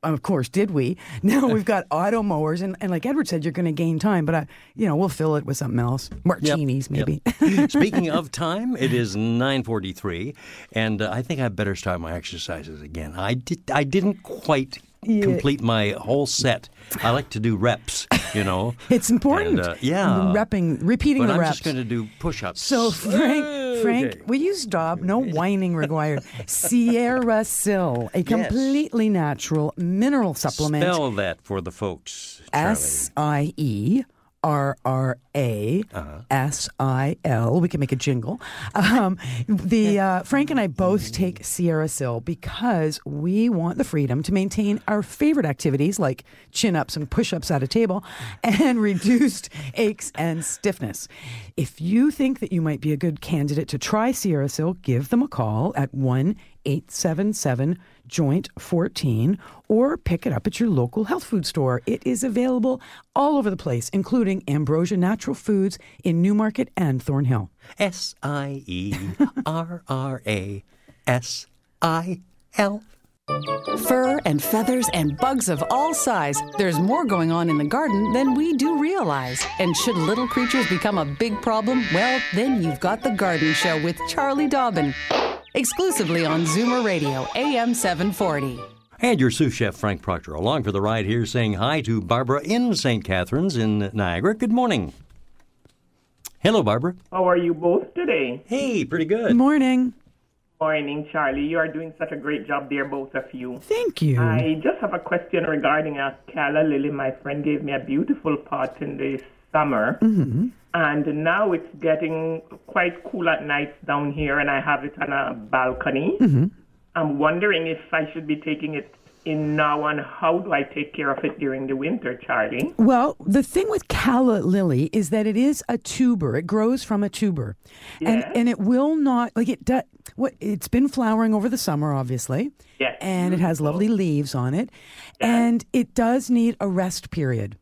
Of course, did we? [LAUGHS] Now we've got [LAUGHS] auto mowers, and, and like Edward said, you're going to gain time. But I, you know, we'll fill it with something else, martinis Yep, maybe. yep. [LAUGHS] Speaking of time, it is 9:43, and uh, I think I better start my exercises again. I did. I didn't quite Yeah. complete my whole set. I like to do reps. You know, [LAUGHS] It's important. And, uh, yeah, repping, repeating but the I'm reps. just going to do push-ups. So Frank, Frank, Okay. will you stop? No [LAUGHS] whining required. SierraSil, a completely natural mineral supplement. Spell that for the folks. S I E R R A Uh-huh. S I L. We can make a jingle. Um, the uh, Frank and I both take SierraSil because we want the freedom to maintain our favorite activities like chin ups and push ups at a table and [LAUGHS] reduced aches and stiffness. If you think that you might be a good candidate to try SierraSil, give them a call at one eight seven seven Joint 14 or pick it up at your local health food store. It is available all over the place, including Ambrosia Natural Foods in Newmarket and Thornhill. S I E R R A S I L. Fur and feathers and bugs of all size. There's more going on in the garden than we do realize. And should little creatures become a big problem, well, then you've got The Garden Show with Charlie Dobbin. Exclusively on Zoomer Radio, AM 740. And your sous chef, Frank Proctor, along for the ride here, saying hi to Barbara in St. Catharines in Niagara. Good morning. Hello, Barbara. How are you both today? Hey, pretty good. Good morning. Morning, Charlie. You are doing such a great job there, both of you. Thank you. I just have a question regarding a calla lily. My friend gave me a beautiful pot in the summer, Mm-hmm. and now it's getting quite cool at nights down here, and I have it on a balcony. Mm-hmm. I'm wondering if I should be taking it in now, and how do I take care of it during the winter, Charlie? Well, the thing with calla lily is that it is a tuber. It grows from a tuber, and Yes. and it will not like it. does. what it's been flowering over the summer, obviously. Yes. and it has lovely leaves on it, and it does need a rest period.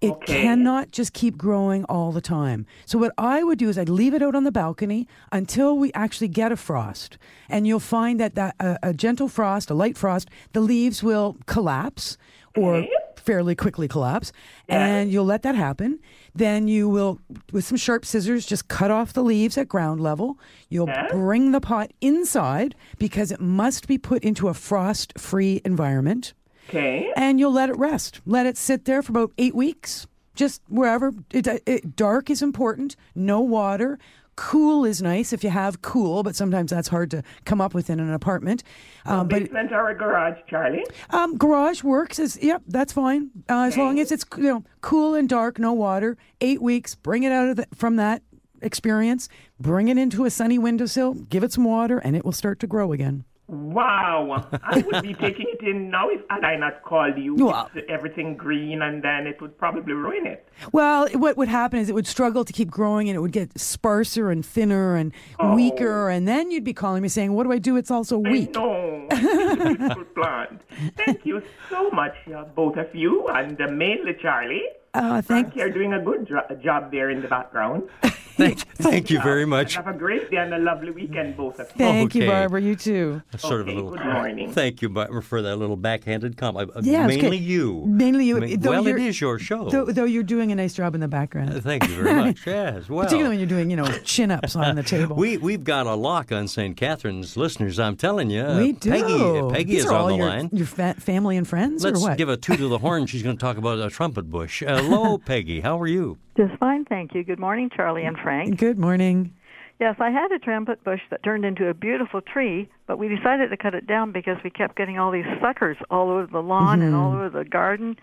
It Okay. cannot just keep growing all the time. So what I would do is I'd leave it out on the balcony until we actually get a frost, and you'll find that that a, a gentle frost, a light frost, the leaves will collapse or fairly quickly collapse, and you'll let that happen. Then you will, with some sharp scissors, just cut off the leaves at ground level. You'll bring the pot inside because it must be put into a frost-free environment Okay. and you'll let it rest. Let it sit there for about eight weeks, just wherever. It, it, dark is important. No water. Cool is nice if you have cool, but sometimes that's hard to come up with in an apartment. Um, but Basement or a garage, Charlie? um, garage works. Is yep, that's fine uh, as long as it's you know cool and dark, no water. Eight weeks. Bring it out of the, from that experience. Bring it into a sunny windowsill. Give it some water, and it will start to grow again. Wow. I would be taking it in now if had I not called you. Well- It's everything green and then it would probably ruin it. Well, what would happen is it would struggle to keep growing and it would get sparser and thinner and weaker. And then you'd be calling me saying, What do I do? It's also weak. No. Beautiful [LAUGHS] plant. Thank you so much, uh, both of you, and uh, mainly Charlie. Uh, thank you. You're doing a good jo- job there in the background. [LAUGHS] Thank, thank you very much. Have a great day and a lovely weekend, both of you. Thank you, Barbara. You too. That's sort of a little. good morning. Thank you, Barbara, for that little backhanded comment. Uh, Yeah, mainly good. you. Mainly you. Ma- Though well, it your show. Though, though you're doing a nice job in the background. Uh, Thank you very much. [LAUGHS] Yes, well. Particularly when you're doing, you know, chin ups on the table. We we've got a lock on St. Catharines listeners. I'm telling you, We do. Peggy Peggy These is on all the your, line. Your fa- family and friends, Let's or what? give a toot to the horn. She's going to talk about a trumpet bush. Hello, Peggy. How are you? Just fine, thank you. Good morning, Charlie and Frank. Good morning. Yes, I had a trumpet bush that turned into a beautiful tree, but we decided to cut it down because we kept getting all these suckers all over the lawn and all mm-hmm. over the garden,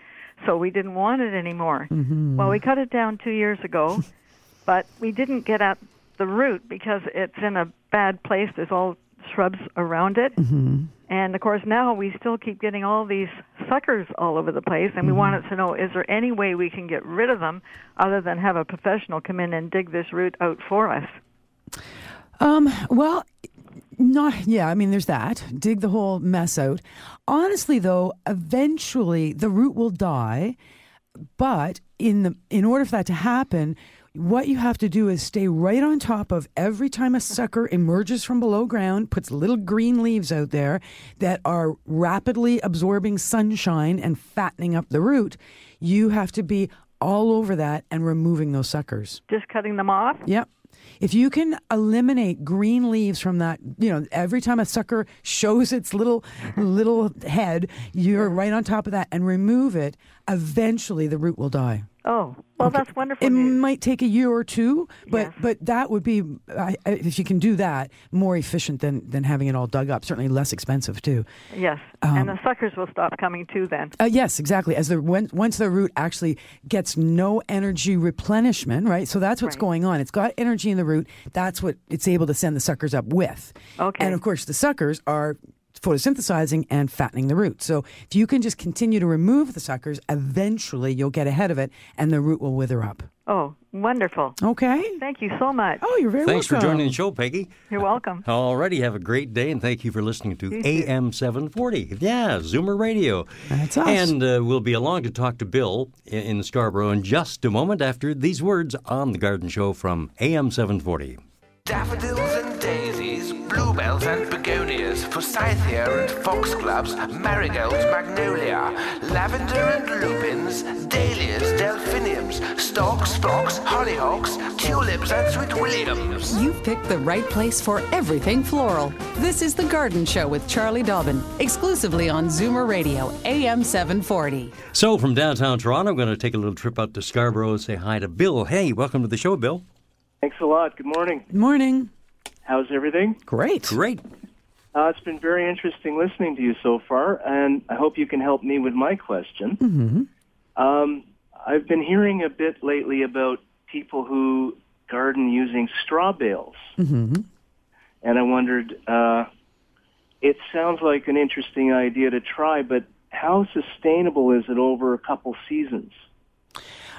so we didn't want it anymore. Mm-hmm. Well, we cut it down two years ago, [LAUGHS] but we didn't get at the root because it's in a bad place. There's all shrubs around it. And of course, now we still keep getting all these suckers all over the place, and we wanted to know is there any way we can get rid of them other than have a professional come in and dig this root out for us? Um, well, Not, yeah, I mean, there's that. Dig the whole mess out. Honestly, though, eventually the root will die, but in the in order for that to happen, what you have to do is stay right on top of every time a sucker emerges from below ground, puts little green leaves out there that are rapidly absorbing sunshine and fattening up the root. You have to be all over that and removing those suckers. Just cutting them off? Yep. If you can eliminate green leaves from that, you know, every time a sucker shows its little little head, you're right on top of that and remove it, eventually the root will die. Oh, well, that's wonderful. It news. might take a year or two, but but that would be I I- if you can do that more efficient than than having it all dug up. Certainly less expensive too. Yes, Um, and the suckers will stop coming too then. Uh, yes, exactly. As the when, once the root actually gets no energy replenishment, right? So that's what's going on. It's got energy in the root. That's what it's able to send the suckers up with. Okay. And of course, the suckers are photosynthesizing and fattening the root. So if you can just continue to remove the suckers, eventually you'll get ahead of it, and the root will wither up. Oh, wonderful. Okay. Thank you so much. Oh, you're very Thanks for joining the show, Peggy. You're welcome. [LAUGHS] Alrighty, have a great day, and thank you for listening to You too. AM 740. Yeah, Zoomer Radio. That's us. And uh, we'll be along to talk to Bill in, in Scarborough in just a moment after these words on The Garden Show from AM 740. Daffodils and daisies, bluebells and begonias, forsythia and foxgloves, marigolds, magnolia, lavender and lupins, dahlias, delphiniums, stocks, phlox, hollyhocks, tulips and sweet williams. You've picked the right place for everything floral. This is The Garden Show with Charlie Dobbin, exclusively on Zoomer Radio, AM 740. So, from downtown Toronto, I'm going to take a little trip out to Scarborough and say hi to Bill. Hey, welcome to the show, Bill. Thanks a lot. Good morning. Good morning. How's everything? Great. Great. Uh, it's been very interesting listening to you so far, and I hope you can help me with my question. Mm-hmm. Um, I've been hearing a bit lately about people who garden using straw bales, Mm-hmm. and I wondered. Uh, it sounds like an interesting idea to try, but how sustainable is it over a couple seasons?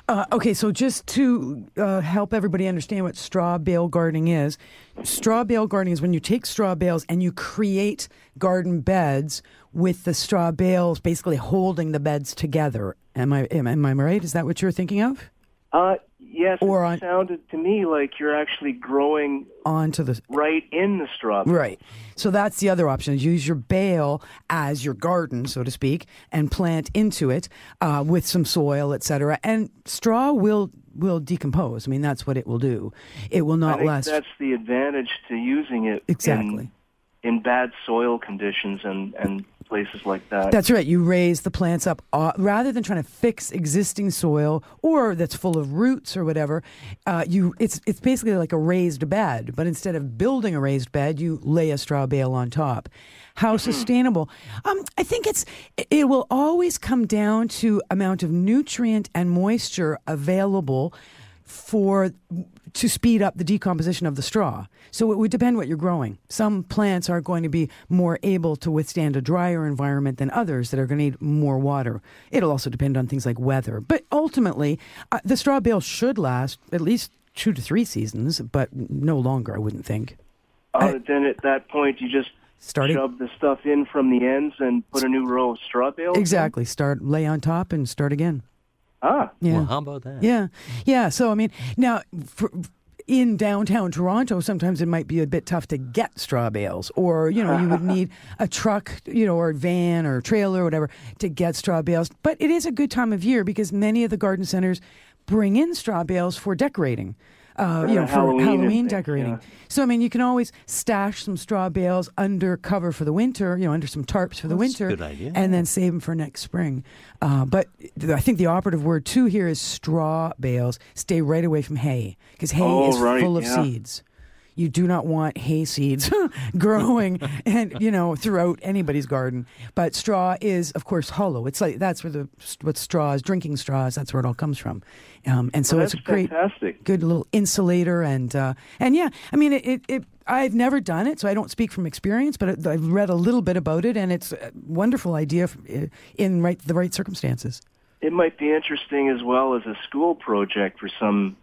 Uh, okay, so just to uh, help everybody understand what straw bale gardening is, straw bale gardening is when you take straw bales and you create garden beds with the straw bales basically holding the beds together. Am I am, am I right? Is that what you're thinking of? Uh, yes, it sounded to me like you're actually growing Onto the right in the straw. Right. So that's the other option: is use your bale as your garden, so to speak, and plant into it uh, with some soil, etc. And straw will will decompose. I mean, that's what it will do. It will not last. that's the advantage to using it Exactly. in, in bad soil conditions and, and places like that. That's right. You raise the plants up uh, rather than trying to fix existing soil or that's full of roots or whatever. Uh, you it's it's basically like a raised bed, but instead of building a raised bed, you lay a straw bale on top. How sustainable? Um, I think it's it will always come down to amount of nutrient and moisture available for to speed up the decomposition of the straw. So it would depend what you're growing. Some plants are going to be more able to withstand a drier environment than others that are going to need more water. It'll also depend on things like weather. But ultimately, uh, the straw bale should last at least two to three seasons, but no longer, I wouldn't think. Uh, then at that point, you just Starting- shove the stuff in from the ends and put a new row of straw bales. in? Exactly. Start lay on top and start again. Ah, Yeah. Well, how about that? Yeah, yeah. So I mean, now for, in downtown Toronto, sometimes it might be a bit tough to get straw bales, or you know, you would [LAUGHS] need a truck, you know, or a van or a trailer or whatever to get straw bales. But it is a good time of year because many of the garden centers bring in straw bales for decorating. Uh, For you know, for Halloween Halloween decorating. yeah. So I mean, you can always stash some straw bales under cover for the winter. You know, under some tarps for the That's a winter, good idea. and then save them for next spring. Uh, but th- I think the operative word too here is straw bales. Stay right away from hay because hay Oh, is right, full of yeah. seeds. You do not want hay seeds [LAUGHS] growing [LAUGHS] and you know throughout anybody's garden. But straw is, of course, hollow. It's like that's where the what straws, drinking straws, that's where it all comes from. Um, and so Well, it's a great, fantastic. good little insulator and uh, and yeah, I mean it, it, it. I've never done it, so I don't speak from experience, but I've read a little bit about it, and it's a wonderful idea in right the right circumstances. It might be interesting as well as a school project for some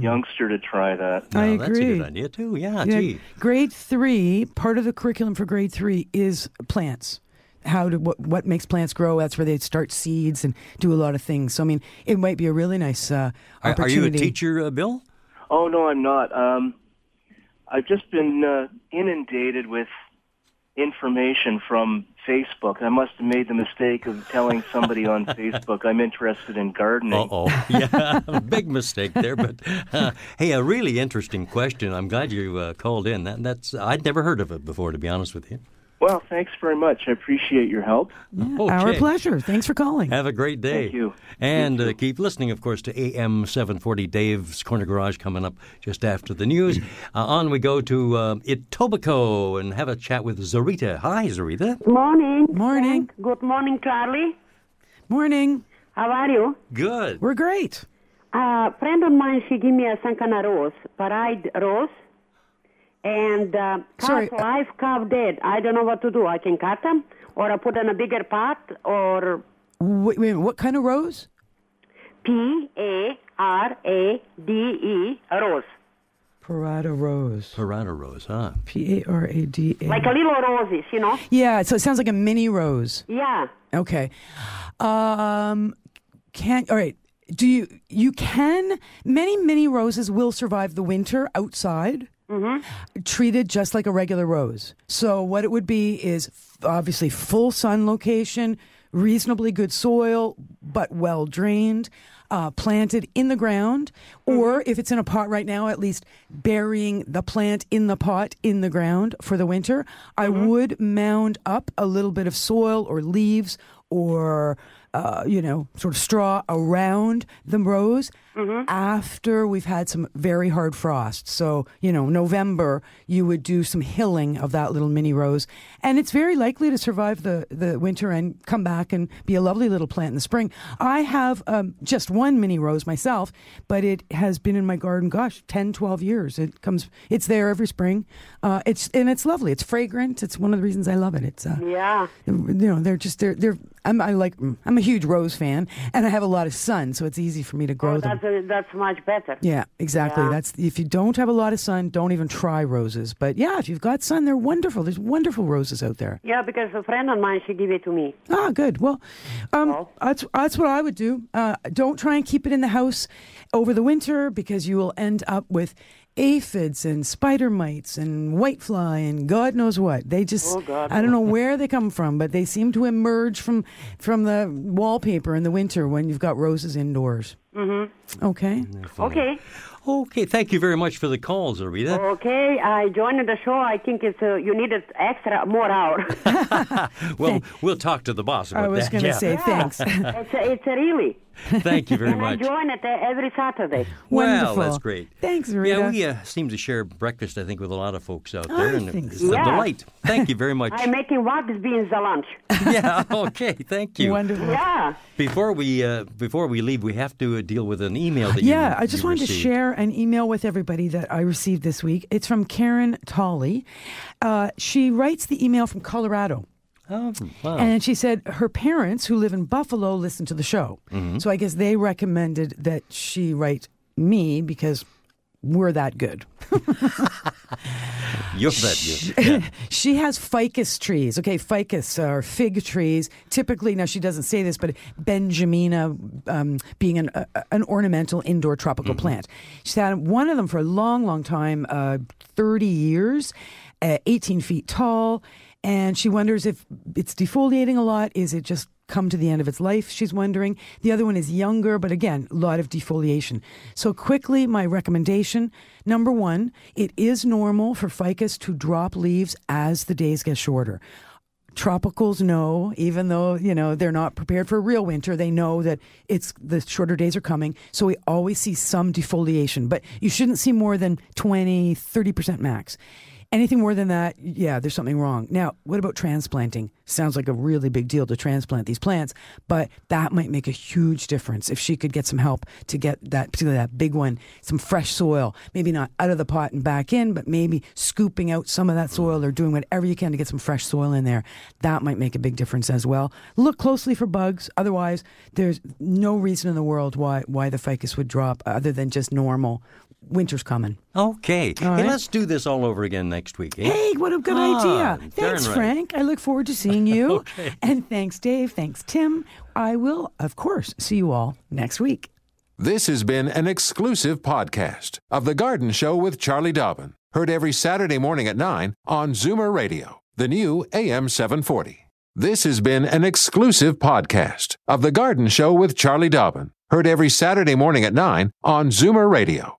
youngster to try that. I Well, That's a agree. good idea too. Yeah, Yeah, gee. grade three, part of the curriculum for grade three is plants. How to what what makes plants grow? That's where they start seeds and do a lot of things. So I mean, it might be a really nice uh, Are, are you a opportunity. teacher, uh, Bill? Oh no, I'm not. Um, I've just been uh, inundated with information from Facebook. I must have made the mistake of telling somebody on [LAUGHS] Facebook I'm interested in gardening. Uh oh. [LAUGHS] Yeah, [LAUGHS] big mistake there. But uh, hey, a really interesting question. I'm glad you uh, called in. That, that's I'd never heard of it before, to be honest with you. Well, thanks very much. I appreciate your help. Our Okay. pleasure. Thanks for calling. Have a great day. Thank you. And uh, keep listening, of course, to AM 740 Dave's Corner Garage coming up just after the news. [CLEARS THROAT] Uh, on we go to uh, Etobicoke and have a chat with Zarita. Hi, Zarita. Morning. Morning. Frank. Good morning, Charlie. Morning. How are you? Good. We're great. A friend of mine, she gave me a some kind rose, parade rose, and uh, Sorry, cut live, carved dead. I don't know what to do. I can cut them, or I put in a bigger pot, or Wait, wait, what kind of rose? P A R A D E rose, Parada rose. Parada rose, huh? P A R A D A. like a little roses, you know? Yeah, so it sounds like a mini rose. Yeah. Okay. Um can all right. Do you you can many mini roses will survive the winter outside? Treated just like a regular rose. So what it would be is f- obviously full sun location, reasonably good soil, but well drained, uh, planted in the ground, or if it's in a pot right now, at least burying the plant in the pot in the ground for the winter. I would mound up a little bit of soil or leaves or uh, you know, sort of straw around the rose after we've had some very hard frost. So, you know, November, you would do some hilling of that little mini rose. And it's very likely to survive the, the winter and come back and be a lovely little plant in the spring. I have um, just one mini rose myself, but it has been in my garden, gosh, 10, 12 years. It comes, it's there every spring. Uh, it's, and it's lovely. It's fragrant. It's one of the reasons I love it. It's, uh, Yeah. you know they're just they're they're I'm I like I'm a huge rose fan and I have a lot of sun so it's easy for me to grow Oh, them. That's, much better. Yeah, exactly. Yeah. That's if you don't have a lot of sun, don't even try roses. But yeah, if you've got sun, they're wonderful. There's wonderful roses out there. Yeah, because a friend of mine, she gave it to me. Ah, good. Well, um, that's that's what I would do. Uh, don't try and keep it in the house over the winter because you will end up with aphids and spider mites and whitefly and God knows what. They just Oh, God. I don't know where they come from, but they seem to emerge from from the wallpaper in the winter when you've got roses indoors. Mm-hmm. Okay. Okay. Okay, thank you very much for the calls, Zarita. Okay, I joined the show. I think it's uh, you needed extra more hour. [LAUGHS] Well, we'll talk to the boss about that. I was that. going to yeah. say thanks. it's it's really. [LAUGHS] Thank you very and much. I join it every Saturday. Well, Wonderful. that's great. Thanks, Rita. Yeah, we uh, seem to share breakfast, I think, with a lot of folks out I there, and think it's so. a Yeah. delight. Thank you very [LAUGHS] much. I'm making wax beans a lunch. [LAUGHS] yeah. Okay. Thank you. Wonderful. Yeah. Before we uh, before we leave, we have to uh, deal with an email that Yeah, you, I just wanted received. to share an email with everybody that I received this week. It's from Karen Tolley. Uh, she writes the email from Colorado. Oh, wow. And she said her parents, who live in Buffalo, listen to the show. Mm-hmm. So I guess they recommended that she write me because we're that good. [LAUGHS] You're that good. Yeah. [LAUGHS] she has ficus trees. Okay, ficus are fig trees. Typically, now she doesn't say this, but Benjamina um, being an, uh, an ornamental indoor tropical plant. She's had one of them for a long, long time uh, 30 years, uh, 18 feet tall. And she wonders if it's defoliating a lot. Is it just come to the end of its life? She's wondering. The other one is younger, but again, a lot of defoliation. So, quickly, my recommendation number one, it is normal for ficus to drop leaves as the days get shorter. Tropicals know, even though, you know, they're not prepared for a real winter, they know that it's the shorter days are coming. So we always see some defoliation, but you shouldn't see more than 20, 30% max. Anything more than that, yeah, there's something wrong. Now, what about transplanting? Sounds like a really big deal to transplant these plants, but that might make a huge difference if she could get some help to get that, particularly that big one, some fresh soil. Maybe not out of the pot and back in, but maybe scooping out some of that soil or doing whatever you can to get some fresh soil in there. That might make a big difference as well. Look closely for bugs. Otherwise, there's no reason in the world why why the ficus would drop other than just normal. Winter's coming. Okay. All Hey, let's do this all over again next week. Eh? Hey, what a good Ah, idea. Thanks, right. Frank. I look forward to seeing [LAUGHS] you. Okay. And thanks, Dave. Thanks, Tim. I will, of course, see you all next week. This has been an exclusive podcast of The Garden Show with Charlie Dobbin. Heard every Saturday morning at 9 on Zoomer Radio, the new AM 740. This has been an exclusive podcast of The Garden Show with Charlie Dobbin. Heard every Saturday morning at 9 on Zoomer Radio,